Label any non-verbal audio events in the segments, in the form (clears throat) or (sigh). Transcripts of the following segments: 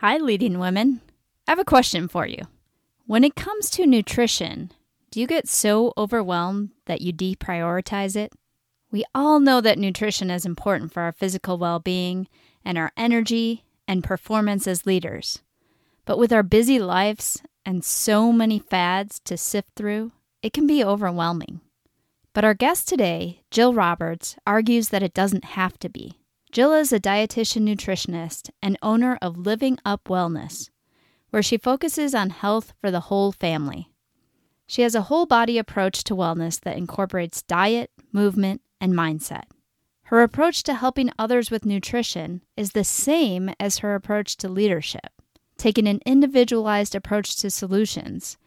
Hi, leading women. I have a question for you. When it comes to nutrition, do you get so overwhelmed that you deprioritize it? We all know that nutrition is important for our physical well being and our energy and performance as leaders. But with our busy lives and so many fads to sift through, it can be overwhelming. But our guest today, Jill Roberts, argues that it doesn't have to be. Jill is a dietitian nutritionist and owner of Living Up Wellness, where she focuses on health for the whole family. She has a whole body approach to wellness that incorporates diet, movement, and mindset. Her approach to helping others with nutrition is the same as her approach to leadership, taking an individualized approach to solutions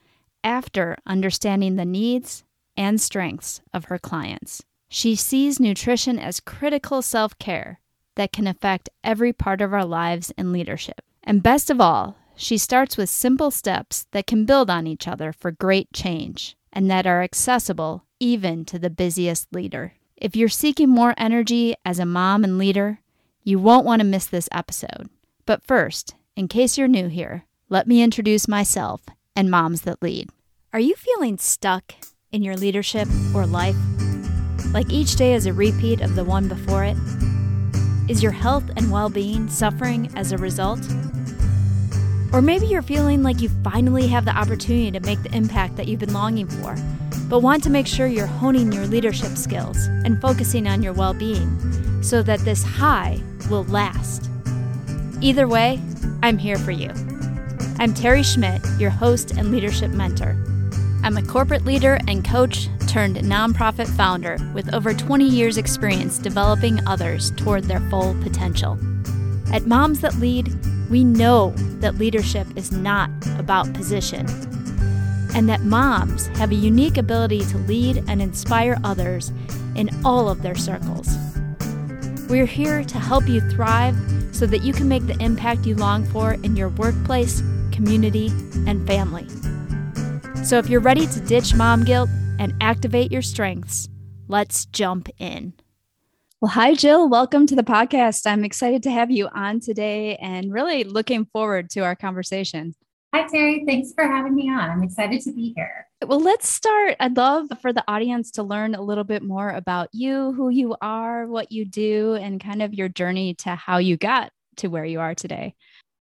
after understanding the needs and strengths of her clients. She sees nutrition as critical self care that can affect every part of our lives and leadership. And best of all, she starts with simple steps that can build on each other for great change and that are accessible even to the busiest leader. If you're seeking more energy as a mom and leader, you won't want to miss this episode. But first, in case you're new here, let me introduce myself and Moms That Lead. Are you feeling stuck in your leadership or life? Like each day is a repeat of the one before it? Is your health and well being suffering as a result? Or maybe you're feeling like you finally have the opportunity to make the impact that you've been longing for, but want to make sure you're honing your leadership skills and focusing on your well being so that this high will last. Either way, I'm here for you. I'm Terry Schmidt, your host and leadership mentor. I'm a corporate leader and coach turned nonprofit founder with over 20 years' experience developing others toward their full potential. At Moms That Lead, we know that leadership is not about position, and that moms have a unique ability to lead and inspire others in all of their circles. We're here to help you thrive so that you can make the impact you long for in your workplace, community, and family. So if you're ready to ditch mom guilt and activate your strengths, let's jump in. Well, hi, Jill. Welcome to the podcast. I'm excited to have you on today and really looking forward to our conversation. Hi, Terry. Thanks for having me on. I'm excited to be here. Well, let's start. I'd love for the audience to learn a little bit more about you, who you are, what you do, and kind of your journey to how you got to where you are today.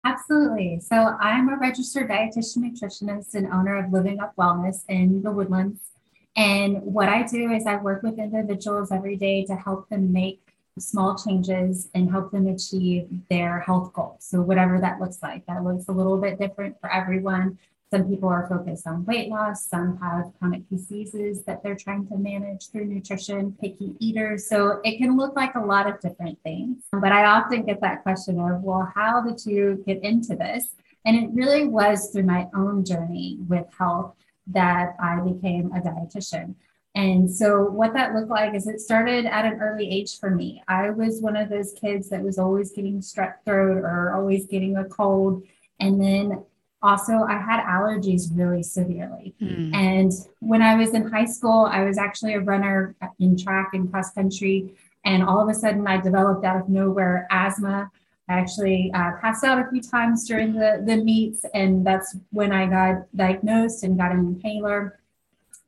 Absolutely. So, I'm a registered dietitian nutritionist and owner of Living Up Wellness in the Woodlands. And what I do is I work with individuals every day to help them make small changes and help them achieve their health goals. So, whatever that looks like, that looks a little bit different for everyone. Some people are focused on weight loss, some have chronic diseases that they're trying to manage through nutrition, picky eaters. So, it can look like a lot of different things. But I often get that question of, well, how did you get into this? And it really was through my own journey with health that I became a dietitian. And so, what that looked like is it started at an early age for me. I was one of those kids that was always getting strep throat or always getting a cold. And then also, I had allergies really severely. Mm. And when I was in high school, I was actually a runner in track and cross country. And all of a sudden, I developed out of nowhere asthma. I actually uh, passed out a few times during the, the meets, and that's when I got diagnosed and got an inhaler.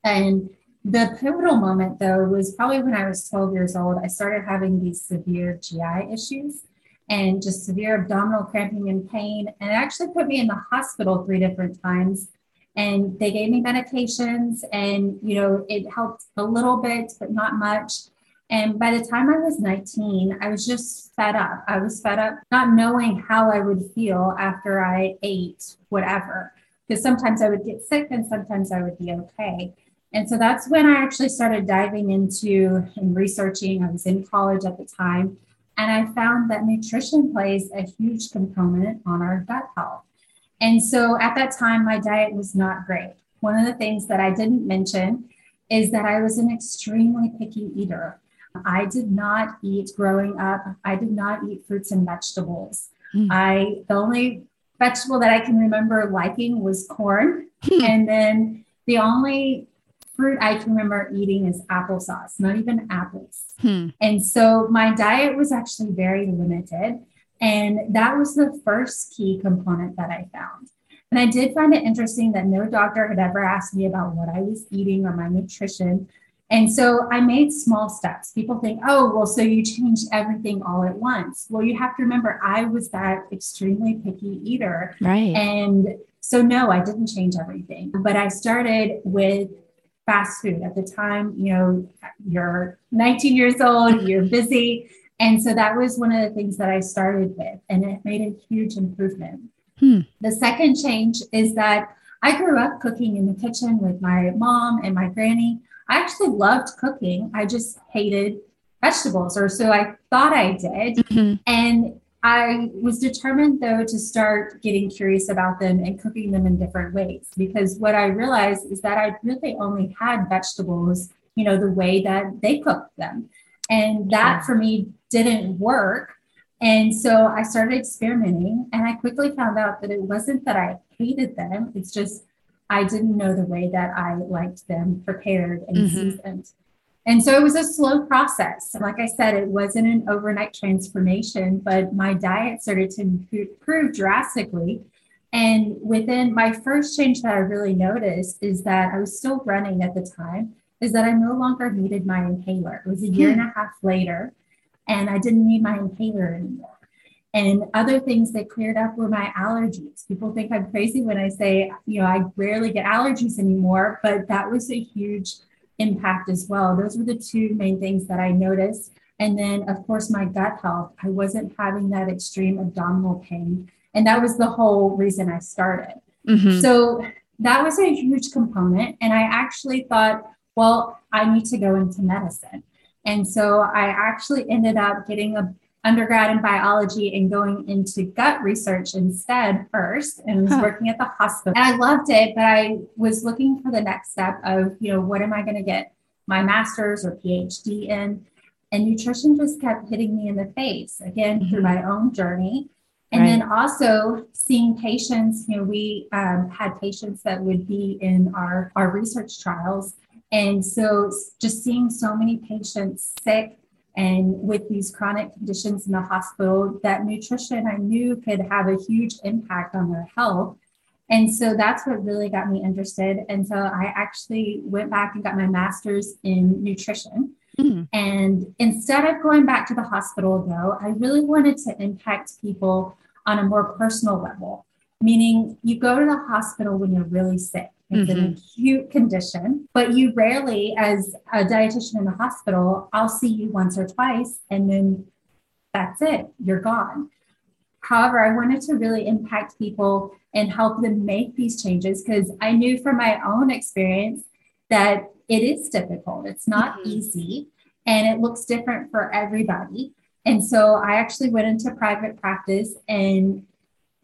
And the pivotal moment, though, was probably when I was 12 years old. I started having these severe GI issues and just severe abdominal cramping and pain. And it actually put me in the hospital three different times. And they gave me medications, and you know, it helped a little bit, but not much. And by the time I was 19, I was just fed up. I was fed up not knowing how I would feel after I ate whatever. Because sometimes I would get sick and sometimes I would be okay. And so that's when I actually started diving into and researching. I was in college at the time. And I found that nutrition plays a huge component on our gut health. And so at that time, my diet was not great. One of the things that I didn't mention is that I was an extremely picky eater. I did not eat growing up. I did not eat fruits and vegetables. Mm. I the only vegetable that I can remember liking was corn, hmm. and then the only fruit I can remember eating is applesauce, not even apples. Hmm. And so my diet was actually very limited. And that was the first key component that I found. And I did find it interesting that no doctor had ever asked me about what I was eating or my nutrition. And so I made small steps. People think, oh, well, so you changed everything all at once. Well, you have to remember, I was that extremely picky eater. Right. And so, no, I didn't change everything, but I started with fast food at the time. You know, you're 19 years old, you're busy. And so that was one of the things that I started with, and it made a huge improvement. Hmm. The second change is that I grew up cooking in the kitchen with my mom and my granny. I actually loved cooking. I just hated vegetables, or so I thought I did. Mm-hmm. And I was determined though to start getting curious about them and cooking them in different ways because what I realized is that I really only had vegetables, you know, the way that they cooked them. And that for me didn't work and so I started experimenting and I quickly found out that it wasn't that I hated them, it's just I didn't know the way that I liked them prepared and mm-hmm. seasoned. And so it was a slow process. Like I said, it wasn't an overnight transformation, but my diet started to improve drastically. And within my first change that I really noticed is that I was still running at the time, is that I no longer needed my inhaler. It was a year hmm. and a half later and I didn't need my inhaler anymore. And other things that cleared up were my allergies. People think I'm crazy when I say, you know, I rarely get allergies anymore, but that was a huge impact as well. Those were the two main things that I noticed. And then, of course, my gut health. I wasn't having that extreme abdominal pain. And that was the whole reason I started. Mm-hmm. So that was a huge component. And I actually thought, well, I need to go into medicine. And so I actually ended up getting a undergrad in biology and going into gut research instead first and was huh. working at the hospital. And I loved it, but I was looking for the next step of, you know, what am I going to get my master's or PhD in? And nutrition just kept hitting me in the face again mm-hmm. through my own journey. And right. then also seeing patients, you know, we um, had patients that would be in our, our research trials and so just seeing so many patients sick and with these chronic conditions in the hospital, that nutrition I knew could have a huge impact on their health. And so that's what really got me interested. And so I actually went back and got my master's in nutrition. Mm-hmm. And instead of going back to the hospital, though, I really wanted to impact people on a more personal level, meaning you go to the hospital when you're really sick. It's mm-hmm. an acute condition, but you rarely, as a dietitian in the hospital, I'll see you once or twice and then that's it, you're gone. However, I wanted to really impact people and help them make these changes because I knew from my own experience that it is difficult. It's not mm-hmm. easy and it looks different for everybody. And so I actually went into private practice and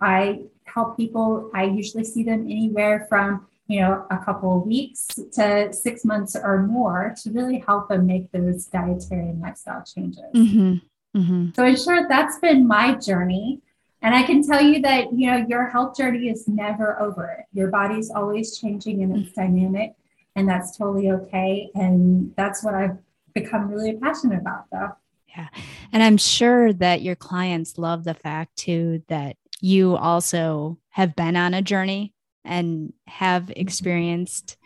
I help people. I usually see them anywhere from you know, a couple of weeks to six months or more to really help them make those dietary and lifestyle changes. Mm-hmm. Mm-hmm. So, in short, that's been my journey. And I can tell you that, you know, your health journey is never over. Your body's always changing and it's dynamic, and that's totally okay. And that's what I've become really passionate about, though. Yeah. And I'm sure that your clients love the fact, too, that you also have been on a journey and have experienced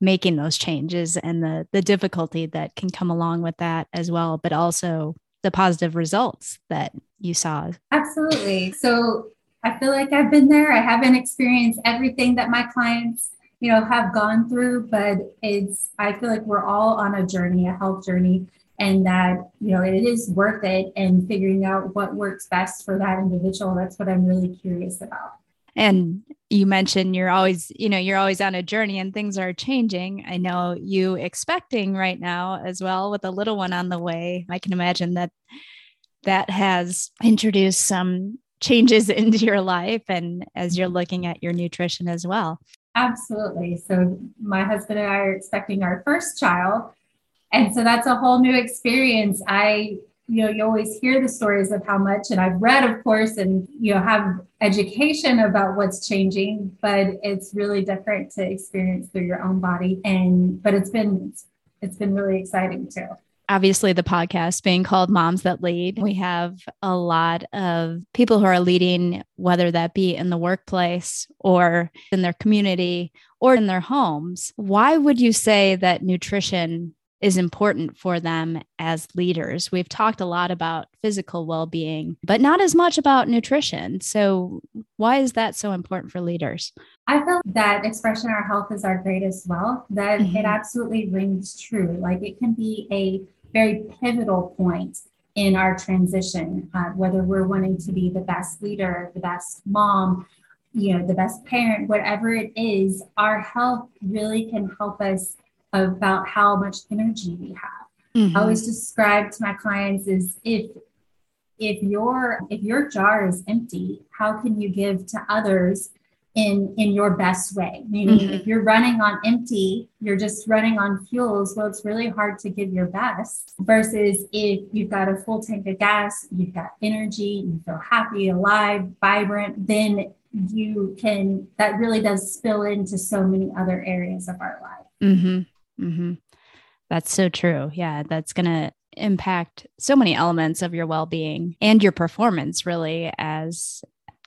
making those changes and the the difficulty that can come along with that as well but also the positive results that you saw. Absolutely. So i feel like i've been there. I haven't experienced everything that my clients you know have gone through but it's i feel like we're all on a journey a health journey and that you know it is worth it and figuring out what works best for that individual. That's what i'm really curious about and you mentioned you're always you know you're always on a journey and things are changing. I know you expecting right now as well with a little one on the way. I can imagine that that has introduced some changes (laughs) into your life and as you're looking at your nutrition as well. Absolutely. So my husband and i are expecting our first child. And so that's a whole new experience. I you know, you always hear the stories of how much, and I've read, of course, and you know, have education about what's changing, but it's really different to experience through your own body. And but it's been it's been really exciting too. obviously the podcast being called Moms That Lead. We have a lot of people who are leading, whether that be in the workplace or in their community or in their homes. Why would you say that nutrition is important for them as leaders. We've talked a lot about physical well being, but not as much about nutrition. So, why is that so important for leaders? I feel that expression our health is our greatest wealth, that mm-hmm. it absolutely rings true. Like it can be a very pivotal point in our transition, uh, whether we're wanting to be the best leader, the best mom, you know, the best parent, whatever it is, our health really can help us about how much energy we have. Mm-hmm. I always describe to my clients is if if your if your jar is empty, how can you give to others in in your best way? Meaning mm-hmm. if you're running on empty, you're just running on fuels, well, it's really hard to give your best versus if you've got a full tank of gas, you've got energy, you feel happy, alive, vibrant, then you can that really does spill into so many other areas of our life. Mm-hmm. Mm-hmm. That's so true. Yeah, that's going to impact so many elements of your well being and your performance, really, as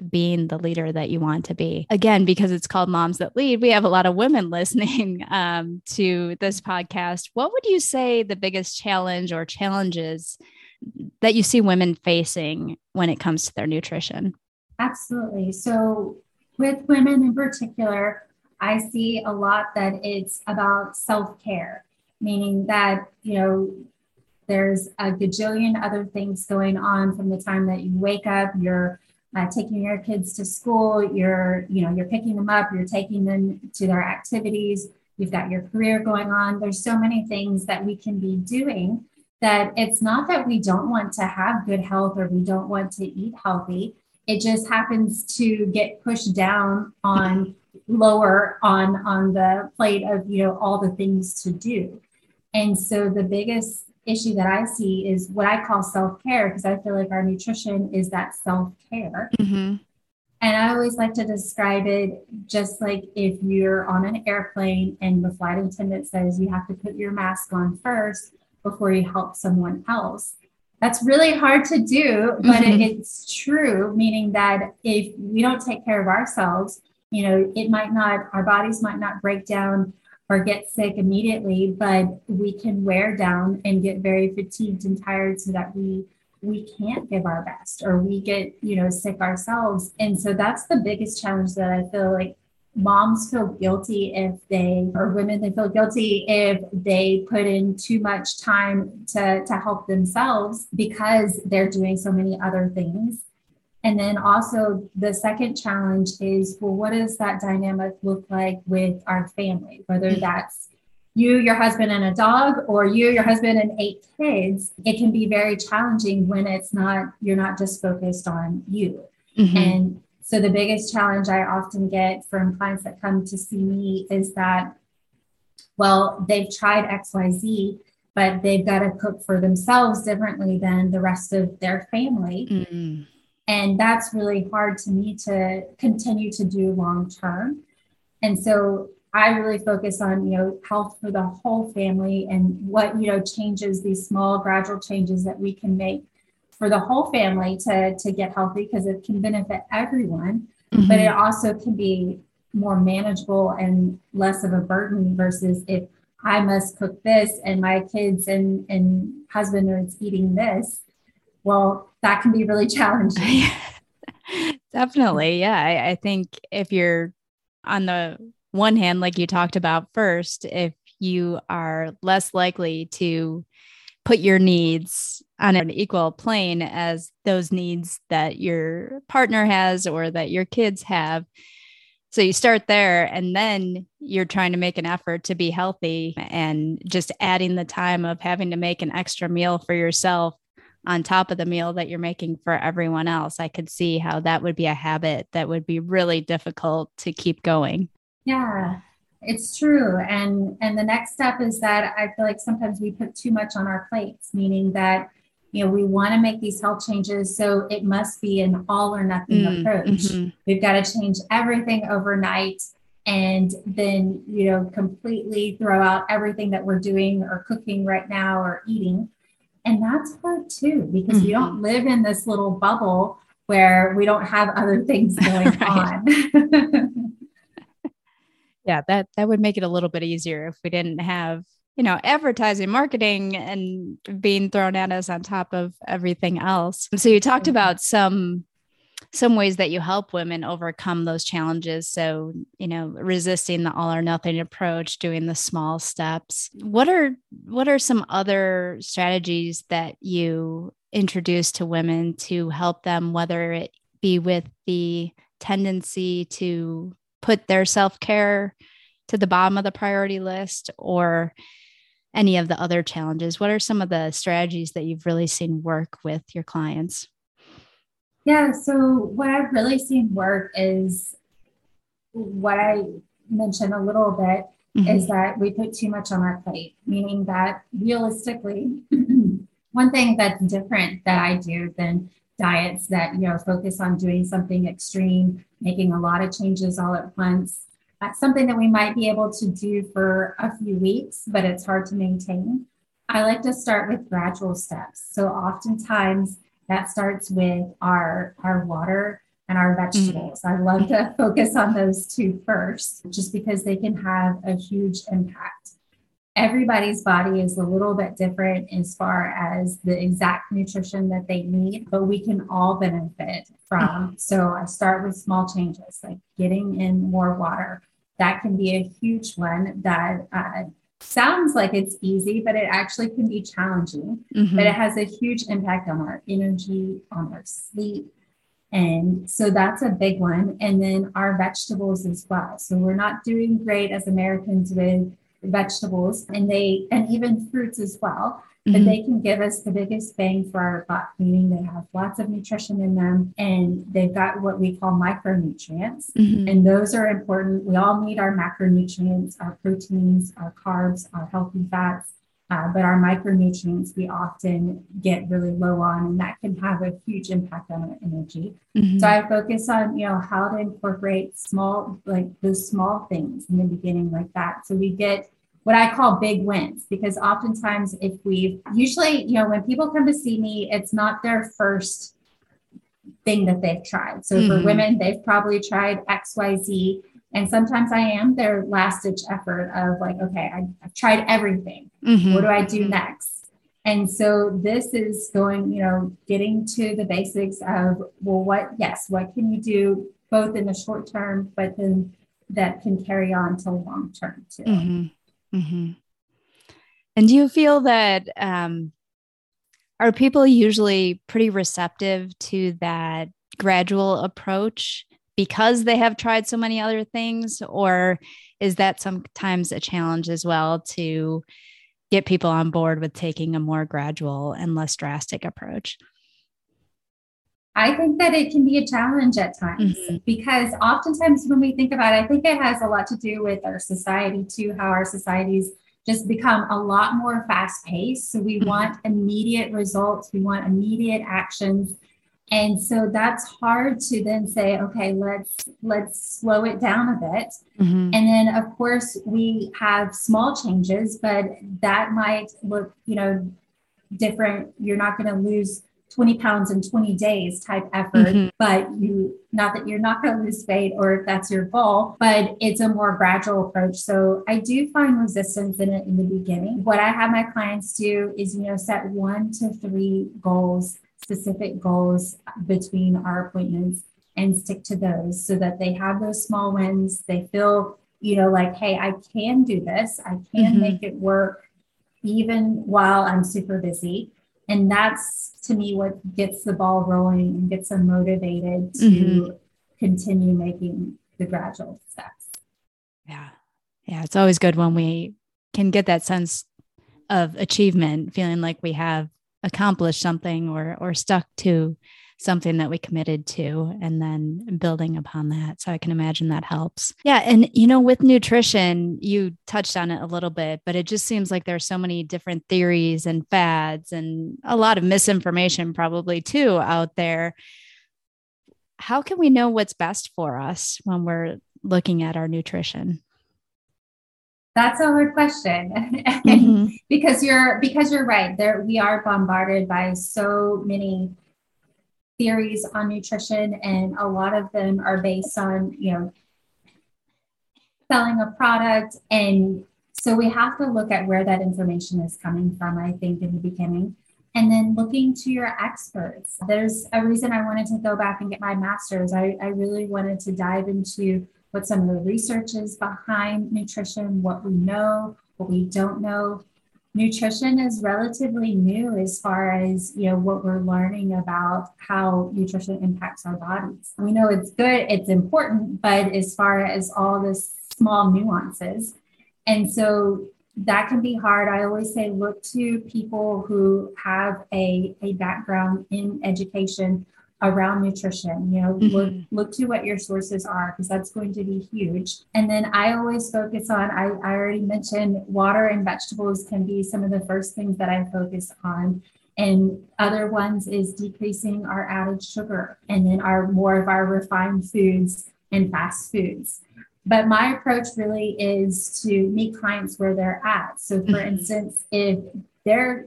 being the leader that you want to be. Again, because it's called Moms That Lead, we have a lot of women (laughs) listening um, to this podcast. What would you say the biggest challenge or challenges that you see women facing when it comes to their nutrition? Absolutely. So, with women in particular, I see a lot that it's about self care, meaning that, you know, there's a gajillion other things going on from the time that you wake up, you're uh, taking your kids to school, you're, you know, you're picking them up, you're taking them to their activities, you've got your career going on. There's so many things that we can be doing that it's not that we don't want to have good health or we don't want to eat healthy. It just happens to get pushed down on lower on on the plate of you know all the things to do and so the biggest issue that i see is what i call self-care because i feel like our nutrition is that self-care mm-hmm. and i always like to describe it just like if you're on an airplane and the flight attendant says you have to put your mask on first before you help someone else that's really hard to do but mm-hmm. it, it's true meaning that if we don't take care of ourselves you know, it might not, our bodies might not break down or get sick immediately, but we can wear down and get very fatigued and tired so that we we can't give our best or we get you know sick ourselves. And so that's the biggest challenge that i feel like moms feel guilty if they or women they feel guilty if they put in too much time to to help themselves because they're doing so many other things and then also the second challenge is well, what does that dynamic look like with our family? Whether mm-hmm. that's you, your husband, and a dog, or you, your husband, and eight kids, it can be very challenging when it's not, you're not just focused on you. Mm-hmm. And so the biggest challenge I often get from clients that come to see me is that, well, they've tried XYZ, but they've got to cook for themselves differently than the rest of their family. Mm-hmm. And that's really hard to me to continue to do long term. And so I really focus on, you know, health for the whole family and what, you know, changes these small gradual changes that we can make for the whole family to, to get healthy because it can benefit everyone, mm-hmm. but it also can be more manageable and less of a burden versus if I must cook this and my kids and, and husband are eating this well, that can be really (laughs) challenging. Definitely. Yeah. I, I think if you're on the one hand, like you talked about first, if you are less likely to put your needs on an equal plane as those needs that your partner has or that your kids have. So you start there and then you're trying to make an effort to be healthy and just adding the time of having to make an extra meal for yourself on top of the meal that you're making for everyone else. I could see how that would be a habit that would be really difficult to keep going. Yeah, it's true. And and the next step is that I feel like sometimes we put too much on our plates, meaning that you know, we want to make these health changes. So it must be an all or nothing mm, approach. Mm-hmm. We've got to change everything overnight and then, you know, completely throw out everything that we're doing or cooking right now or eating And that's hard too, because mm-hmm. we don't live in this little bubble where we don't have other things (laughs) going on. (laughs) yeah, that that would make it a little bit easier if we didn't have, you know, advertising, marketing and being thrown at us on top of everything else. So you talked about some some ways that you help women overcome those challenges. So you know resisting the all or nothing approach doing the small steps. What are what are some other strategies that you introduce to women to help them whether it be with the tendency to put their self-care to the bottom of the priority list or any of the other challenges? What are some of the strategies that you've really seen work with your clients yeah, so what I've really seen work is what I mentioned a little bit mm-hmm. is that we put too much on our plate, meaning that realistically, (clears throat) one thing that's different that I do than diets that you know focus on doing something extreme, making a lot of changes all at once. That's something that we might be able to do for a few weeks, but it's hard to maintain. I like to start with gradual steps. So oftentimes that starts with our our water and our vegetables. Mm. I love to (laughs) focus on those two first, just because they can have a huge impact. Everybody's body is a little bit different as far as the exact nutrition that they need, but we can all benefit from. So I start with small changes like getting in more water. That can be a huge one that uh, sounds like it's easy, but it actually can be challenging. Mm-hmm. But it has a huge impact on our energy, on our sleep. And so that's a big one. And then our vegetables as well. So we're not doing great as Americans with vegetables and they, and even fruits as well but mm-hmm. they can give us the biggest bang for our buck, meaning they have lots of nutrition in them and they've got what we call micronutrients. Mm-hmm. And those are important. We all need our macronutrients, our proteins, our carbs, our healthy fats. Uh, but our micronutrients we often get really low on, and that can have a huge impact on our energy. Mm-hmm. So I focus on you know how to incorporate small like those small things in the beginning like that. So we get what I call big wins because oftentimes if we usually, you know, when people come to see me, it's not their first thing that they've tried. So mm-hmm. for women, they've probably tried XYZ. And sometimes I am their last ditch effort of like, okay, I, have tried everything. Mm-hmm. What do I do mm-hmm. next? And so this is going, you know, getting to the basics of, well, what, yes, what can you do both in the short term, but then that can carry on to long term too. Mm-hmm. Mm-hmm. And do you feel that um, are people usually pretty receptive to that gradual approach because they have tried so many other things, or is that sometimes a challenge as well to get people on board with taking a more gradual and less drastic approach? I think that it can be a challenge at times mm-hmm. because oftentimes when we think about it, I think it has a lot to do with our society too, how our societies just become a lot more fast paced. So we mm-hmm. want immediate results, we want immediate actions. And so that's hard to then say, okay, let's let's slow it down a bit. Mm-hmm. And then of course we have small changes, but that might look, you know, different. You're not going to lose 20 pounds in 20 days type effort, mm-hmm. but you, not that you're not going to lose weight or if that's your goal, but it's a more gradual approach. So I do find resistance in it in the beginning. What I have my clients do is, you know, set one to three goals, specific goals between our appointments and stick to those so that they have those small wins. They feel, you know, like, hey, I can do this, I can mm-hmm. make it work even while I'm super busy and that's to me what gets the ball rolling and gets them motivated to mm-hmm. continue making the gradual steps. Yeah. Yeah. It's always good when we can get that sense of achievement feeling like we have accomplished something or or stuck to something that we committed to and then building upon that. So I can imagine that helps. Yeah. And, you know, with nutrition, you touched on it a little bit, but it just seems like there's so many different theories and fads and a lot of misinformation, probably too, out there. How can we know what's best for us when we're looking at our nutrition? That's a hard question. mm-hmm. (laughs) because you're because you're right. There we are bombarded by so many theories on nutrition and a lot of them are based on, you know, selling a product and so we have to look at where that information is coming from, I think, in the beginning. And then looking to your experts. There's a reason I wanted to go back and get my master's. I, I really wanted to dive into what some of the research is behind nutrition, what we know, what we don't know. Nutrition is relatively new as far as you know what we're learning about how nutrition impacts our bodies. We know it's good, it's important, but as far as all the small nuances, and so that can be hard. I always say look to people who have a, a background in education around nutrition. You know, mm-hmm. look, look to what your sources are because that's going to be huge. And then I always focus on, I, I already mentioned water and vegetables can be some of the first things that I focus on. And other ones is decreasing our added sugar and then our more of our refined foods and fast foods. But my approach really is to meet clients where they're at. So, for mm-hmm. instance, if they're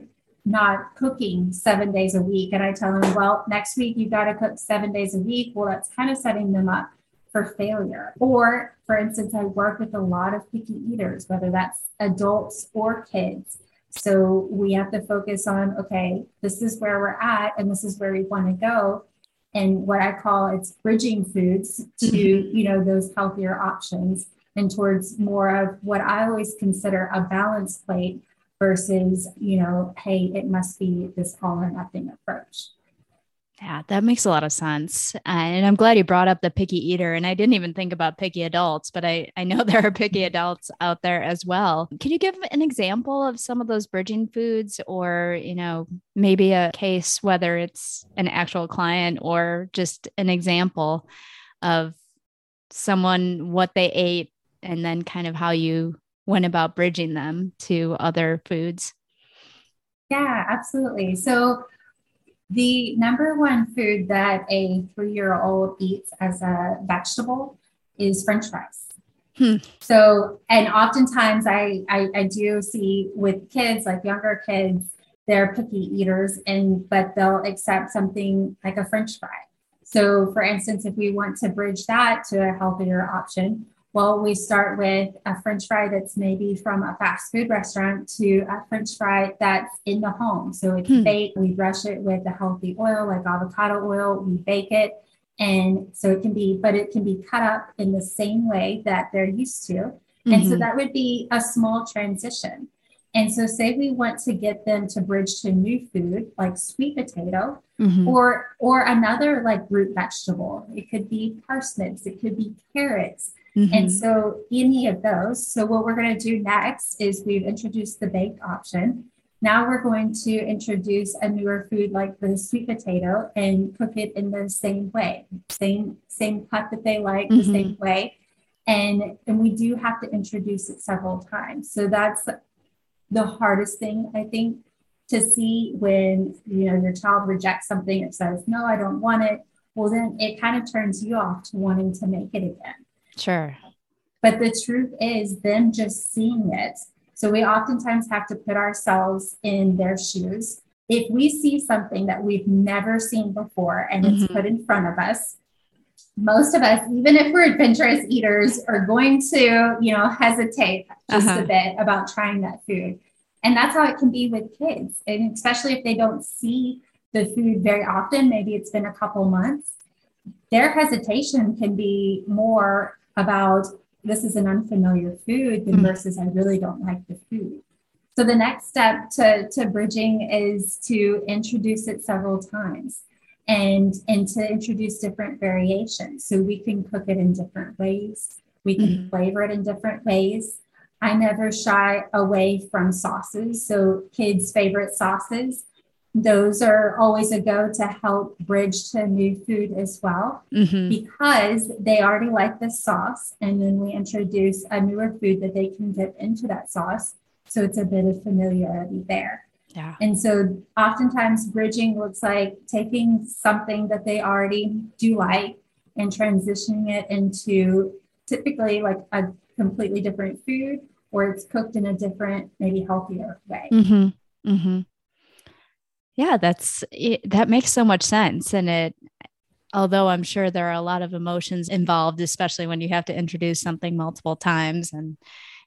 not cooking seven days a week, and I tell them, well, next week you've got to cook seven days a week, well, that's kind of setting them up for failure. Or, for instance, I work with a lot of picky eaters, whether that's adults or kids. So we have to focus on okay, this is where we're at, and this is where we want to go and what I call it's bridging foods to mm-hmm. you know those healthier options and towards more of what I always consider a balanced plate versus you know hey it must be this all or nothing approach. Yeah, that makes a lot of sense. And I'm glad you brought up the picky eater. And I didn't even think about picky adults, but I, I know (laughs) there are picky adults out there as well. Can you give an example of some of those bridging foods or, you know, maybe a case, whether it's an actual client or just an example of someone, what they ate, and then kind of how you went about bridging them to other foods? Yeah, absolutely. So, the number one food that a three year old eats as a vegetable is French fries. Hmm. So, and oftentimes I, I, I do see with kids, like younger kids, they're picky eaters, and but they'll accept something like a French fry. So, for instance, if we want to bridge that to a healthier option, well, we start with a French fry that's maybe from a fast food restaurant to a French fry that's in the home. So it's hmm. baked. We brush it with a healthy oil like avocado oil. We bake it. And so it can be, but it can be cut up in the same way that they're used to. Mm-hmm. And so mm-hmm. that would be a small transition. And so, say we want to get them to bridge to new food like sweet potato mm-hmm. or or another like root vegetable. It could be parsnips, it could be carrots, Mm-hmm. And so, any of those. So, what we're going to do next is we've introduced the baked option. Now, we're going to introduce a newer food like the sweet potato and cook it in the same way, same same cut that they like, mm-hmm. the same way. And, and we do have to introduce it several times. So, that's the hardest thing, I think, to see when you know your child rejects something and says, No, I don't want it. Well, then it kind of turns you off to wanting to make it again. Sure. But the truth is, them just seeing it. So we oftentimes have to put ourselves in their shoes. If we see something that we've never seen before and mm-hmm. it's put in front of us, most of us, even if we're adventurous eaters, are going to, you know, hesitate just uh-huh. a bit about trying that food. And that's how it can be with kids. And especially if they don't see the food very often, maybe it's been a couple months, their hesitation can be more about this is an unfamiliar food mm-hmm. versus I really don't like the food. So the next step to, to bridging is to introduce it several times and and to introduce different variations. So we can cook it in different ways. We can mm-hmm. flavor it in different ways. I never shy away from sauces. So kids' favorite sauces those are always a go to help bridge to new food as well mm-hmm. because they already like the sauce and then we introduce a newer food that they can dip into that sauce so it's a bit of familiarity there yeah. and so oftentimes bridging looks like taking something that they already do like and transitioning it into typically like a completely different food or it's cooked in a different, maybe healthier way. Mm-hmm. Mm-hmm. Yeah, that's it, that makes so much sense. And it, although I'm sure there are a lot of emotions involved, especially when you have to introduce something multiple times and,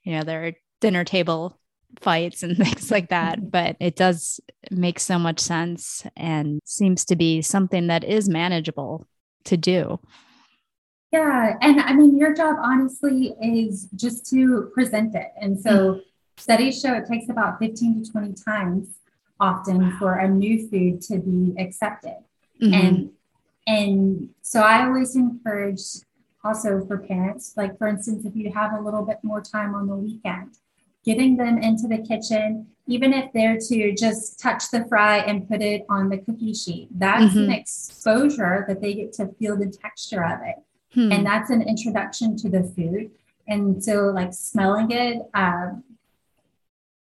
you know, there are dinner table fights and (laughs) things like that. Mm-hmm. But it does make so much sense and seems to be something that is manageable to do. Yeah. And I mean, your job honestly is just to present it. And so mm-hmm. studies show it takes about 15 to 20 times often wow. for a new food to be accepted. Mm-hmm. And and so I always encourage also for parents, like for instance, if you have a little bit more time on the weekend, getting them into the kitchen, even if they're to just touch the fry and put it on the cookie sheet, that's mm-hmm. an exposure that they get to feel the texture of it. Hmm. And that's an introduction to the food. And so, like smelling it, um,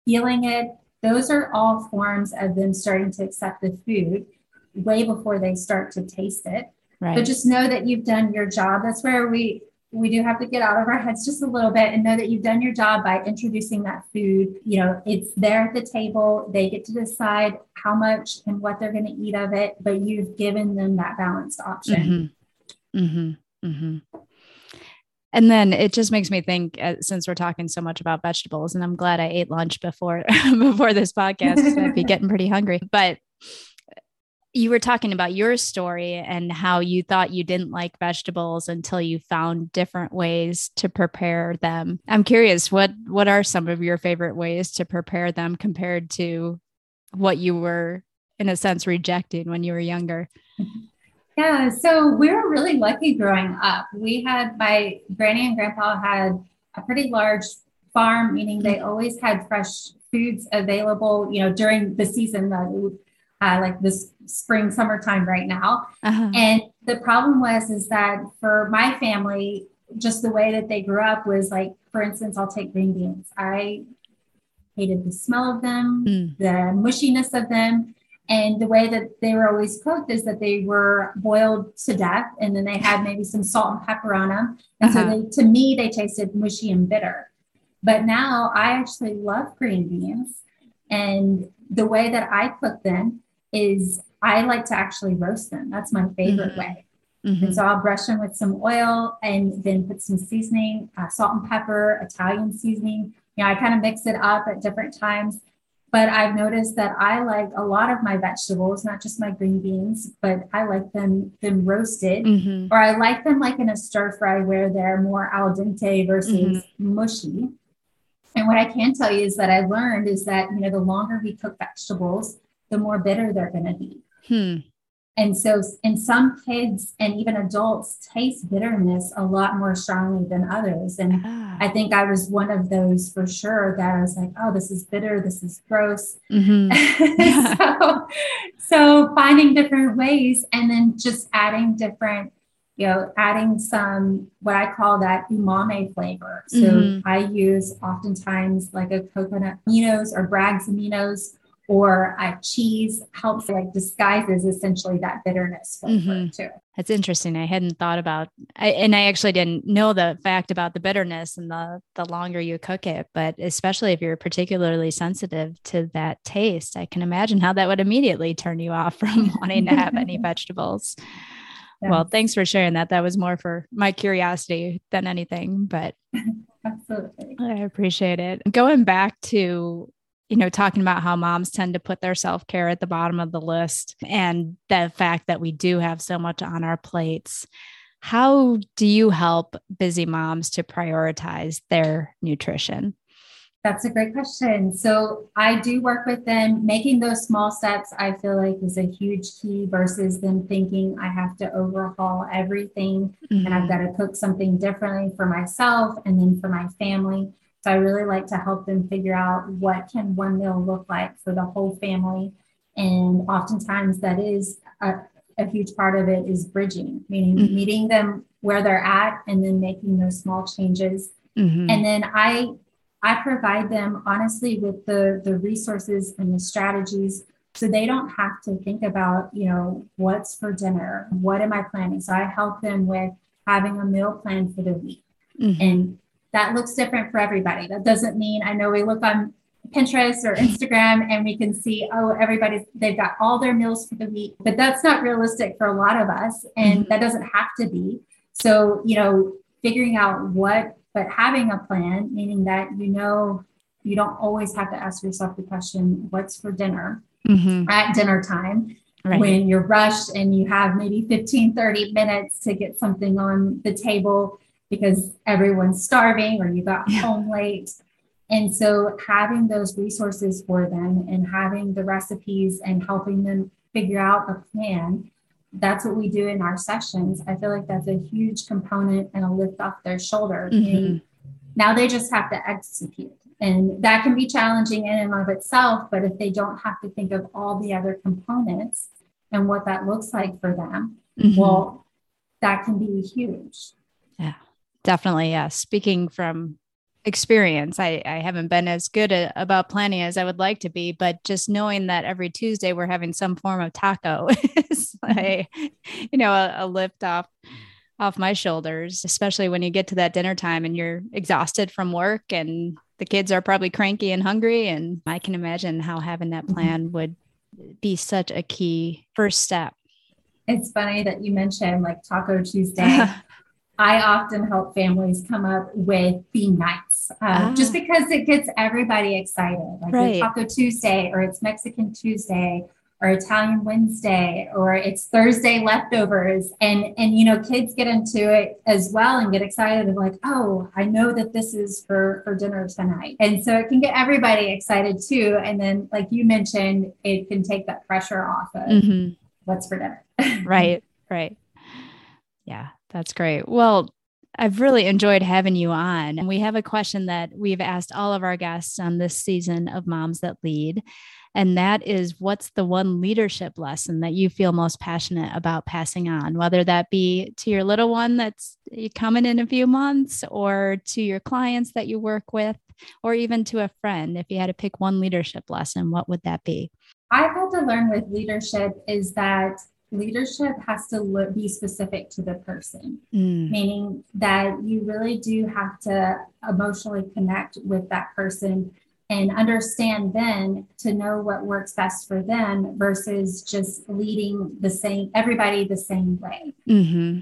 feeling it, those are all forms of them starting to accept the food way before they start to taste it. Right. But just know that you've done your job. That's where we we do have to get out of our heads just a little bit and know that you've done your job by introducing that food. You know, it's there at the table. They get to decide how much and what they're going to eat of it, but you've given them that balanced option. Mm-hmm. Mm-hmm. Mm-hmm. And then it just makes me think, uh, since we're talking so much about vegetables, and I'm glad I ate lunch before (laughs) before this podcast, I'd be (laughs) getting pretty hungry. But you were talking about your story and how you thought you didn't like vegetables until you found different ways to prepare them. I'm curious what what are some of your favorite ways to prepare them compared to what you were in a sense rejecting when you were younger? Yeah, so we were really lucky growing up. We had my granny and grandpa had a pretty large farm, meaning they always had fresh foods available, you know, during the season that uh, like this spring summertime right now uh-huh. and the problem was is that for my family just the way that they grew up was like for instance i'll take green beans i hated the smell of them mm. the mushiness of them and the way that they were always cooked is that they were boiled to death and then they had maybe some salt and pepper on them and uh-huh. so they, to me they tasted mushy and bitter but now i actually love green beans and the way that i cook them is I like to actually roast them. That's my favorite mm-hmm. way. Mm-hmm. And so I'll brush them with some oil and then put some seasoning, uh, salt and pepper, Italian seasoning. You know, I kind of mix it up at different times. But I've noticed that I like a lot of my vegetables, not just my green beans, but I like them them roasted, mm-hmm. or I like them like in a stir fry where they're more al dente versus mm-hmm. mushy. And what I can tell you is that I learned is that you know the longer we cook vegetables, the more bitter they're going to be. Hmm. And so, in some kids and even adults, taste bitterness a lot more strongly than others. And ah. I think I was one of those for sure that I was like, oh, this is bitter. This is gross. Mm-hmm. (laughs) so, so, finding different ways and then just adding different, you know, adding some what I call that umami flavor. So, mm-hmm. I use oftentimes like a coconut aminos or Bragg's aminos or a cheese helps like disguises essentially that bitterness mm-hmm. too. That's interesting. I hadn't thought about, I, and I actually didn't know the fact about the bitterness and the the longer you cook it. But especially if you're particularly sensitive to that taste, I can imagine how that would immediately turn you off (laughs) from wanting to have any (laughs) vegetables. Yeah. Well, thanks for sharing that. That was more for my curiosity than anything, but (laughs) absolutely, I appreciate it. Going back to you know, talking about how moms tend to put their self care at the bottom of the list and the fact that we do have so much on our plates. How do you help busy moms to prioritize their nutrition? That's a great question. So I do work with them. Making those small steps, I feel like, is a huge key versus them thinking I have to overhaul everything mm-hmm. and I've mm-hmm. got to cook something differently for myself and then for my family. So I really like to help them figure out what can one meal look like for the whole family. And oftentimes that is a, a huge part of it is bridging, meaning mm-hmm. meeting them where they're at and then making those small changes. Mm-hmm. And then I I provide them honestly with the the resources and the strategies so they don't have to think about, you know, what's for dinner, what am I planning? So I help them with having a meal plan for the week. Mm-hmm. And that looks different for everybody. That doesn't mean I know we look on Pinterest or Instagram and we can see, oh, everybody's, they've got all their meals for the week, but that's not realistic for a lot of us. And mm-hmm. that doesn't have to be. So, you know, figuring out what, but having a plan, meaning that you know, you don't always have to ask yourself the question, what's for dinner mm-hmm. at dinner time? Right. When you're rushed and you have maybe 15, 30 minutes to get something on the table because everyone's starving or you got yeah. home late and so having those resources for them and having the recipes and helping them figure out a plan, that's what we do in our sessions. I feel like that's a huge component and a lift off their shoulder. Mm-hmm. Now they just have to execute. And that can be challenging in and of itself, but if they don't have to think of all the other components and what that looks like for them, mm-hmm. well, that can be huge. Definitely. Yeah. Speaking from experience. I, I haven't been as good a, about planning as I would like to be, but just knowing that every Tuesday we're having some form of taco (laughs) is like, you know, a, a lift off off my shoulders, especially when you get to that dinner time and you're exhausted from work and the kids are probably cranky and hungry. And I can imagine how having that mm-hmm. plan would be such a key first step. It's funny that you mentioned like Taco Tuesday. (laughs) I often help families come up with theme nights uh, ah. just because it gets everybody excited. Like right. Taco Tuesday, or it's Mexican Tuesday, or Italian Wednesday, or it's Thursday leftovers. And, and, you know, kids get into it as well and get excited and like, oh, I know that this is for, for dinner tonight. And so it can get everybody excited too. And then, like you mentioned, it can take that pressure off of mm-hmm. what's for dinner. (laughs) right, right. Yeah, that's great. Well, I've really enjoyed having you on. And we have a question that we've asked all of our guests on this season of Moms That Lead. And that is what's the one leadership lesson that you feel most passionate about passing on, whether that be to your little one that's coming in a few months, or to your clients that you work with, or even to a friend? If you had to pick one leadership lesson, what would that be? I've had to learn with leadership is that leadership has to be specific to the person, mm. meaning that you really do have to emotionally connect with that person and understand then to know what works best for them versus just leading the same everybody the same way. Mm-hmm.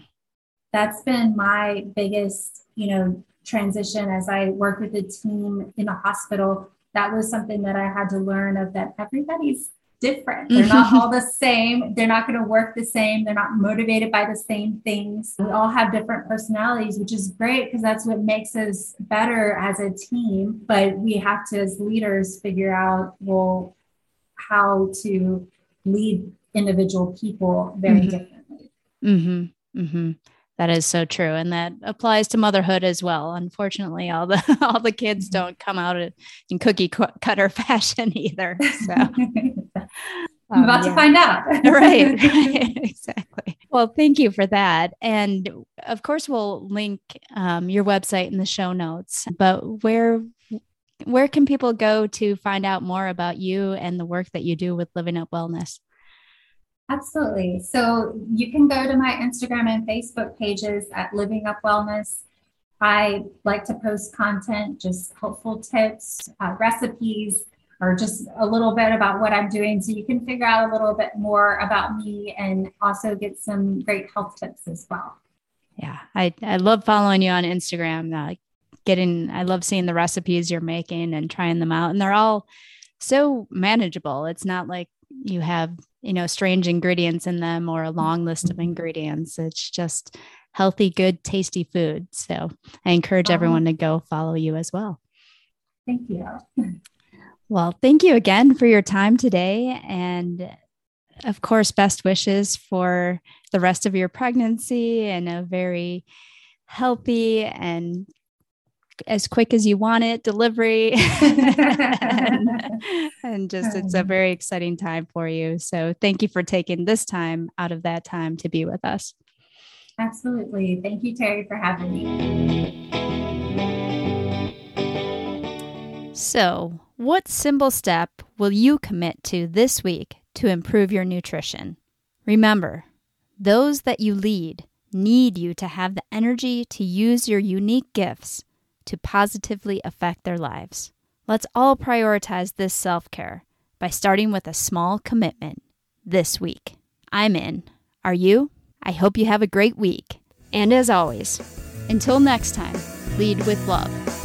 That's been my biggest, you know, transition as I work with a team in a hospital. That was something that I had to learn of that everybody's different. They're not all the same. They're not going to work the same. They're not motivated by the same things. We all have different personalities, which is great because that's what makes us better as a team. But we have to, as leaders, figure out, well, how to lead individual people very mm-hmm. differently. Mm-hmm. Mm-hmm. That is so true, and that applies to motherhood as well. Unfortunately, all the (laughs) all the kids mm-hmm. don't come out in cookie cutter (laughs) fashion either. So, (laughs) I'm about yeah. to find out. (laughs) right, (laughs) right, (laughs) exactly. Well, thank you for that, and of course, we'll link um, your website in the show notes. But where where can people go to find out more about you and the work that you do with Living Up Wellness? Absolutely. So you can go to my Instagram and Facebook pages at Living Up Wellness. I like to post content, just helpful tips, uh, recipes, or just a little bit about what I'm doing. So you can figure out a little bit more about me and also get some great health tips as well. Yeah, I, I love following you on Instagram. Uh, getting, I love seeing the recipes you're making and trying them out. And they're all so manageable. It's not like you have you know strange ingredients in them or a long list of ingredients it's just healthy good tasty food so i encourage everyone to go follow you as well thank you (laughs) well thank you again for your time today and of course best wishes for the rest of your pregnancy and a very healthy and as quick as you want it delivery. And, (laughs) and, just it's a (laughs) very exciting time for you. So thank you for taking this time out of that time to be with us. Absolutely. Thank you terry for having me. So what simple step will you commit to this week to improve your nutrition remember those that you lead need you to have the energy to use your unique gifts to positively affect their lives. Let's all prioritize this self care by starting with a small commitment this week. I'm in. Are you? I hope you have a great week. And as always, until next time, lead with love.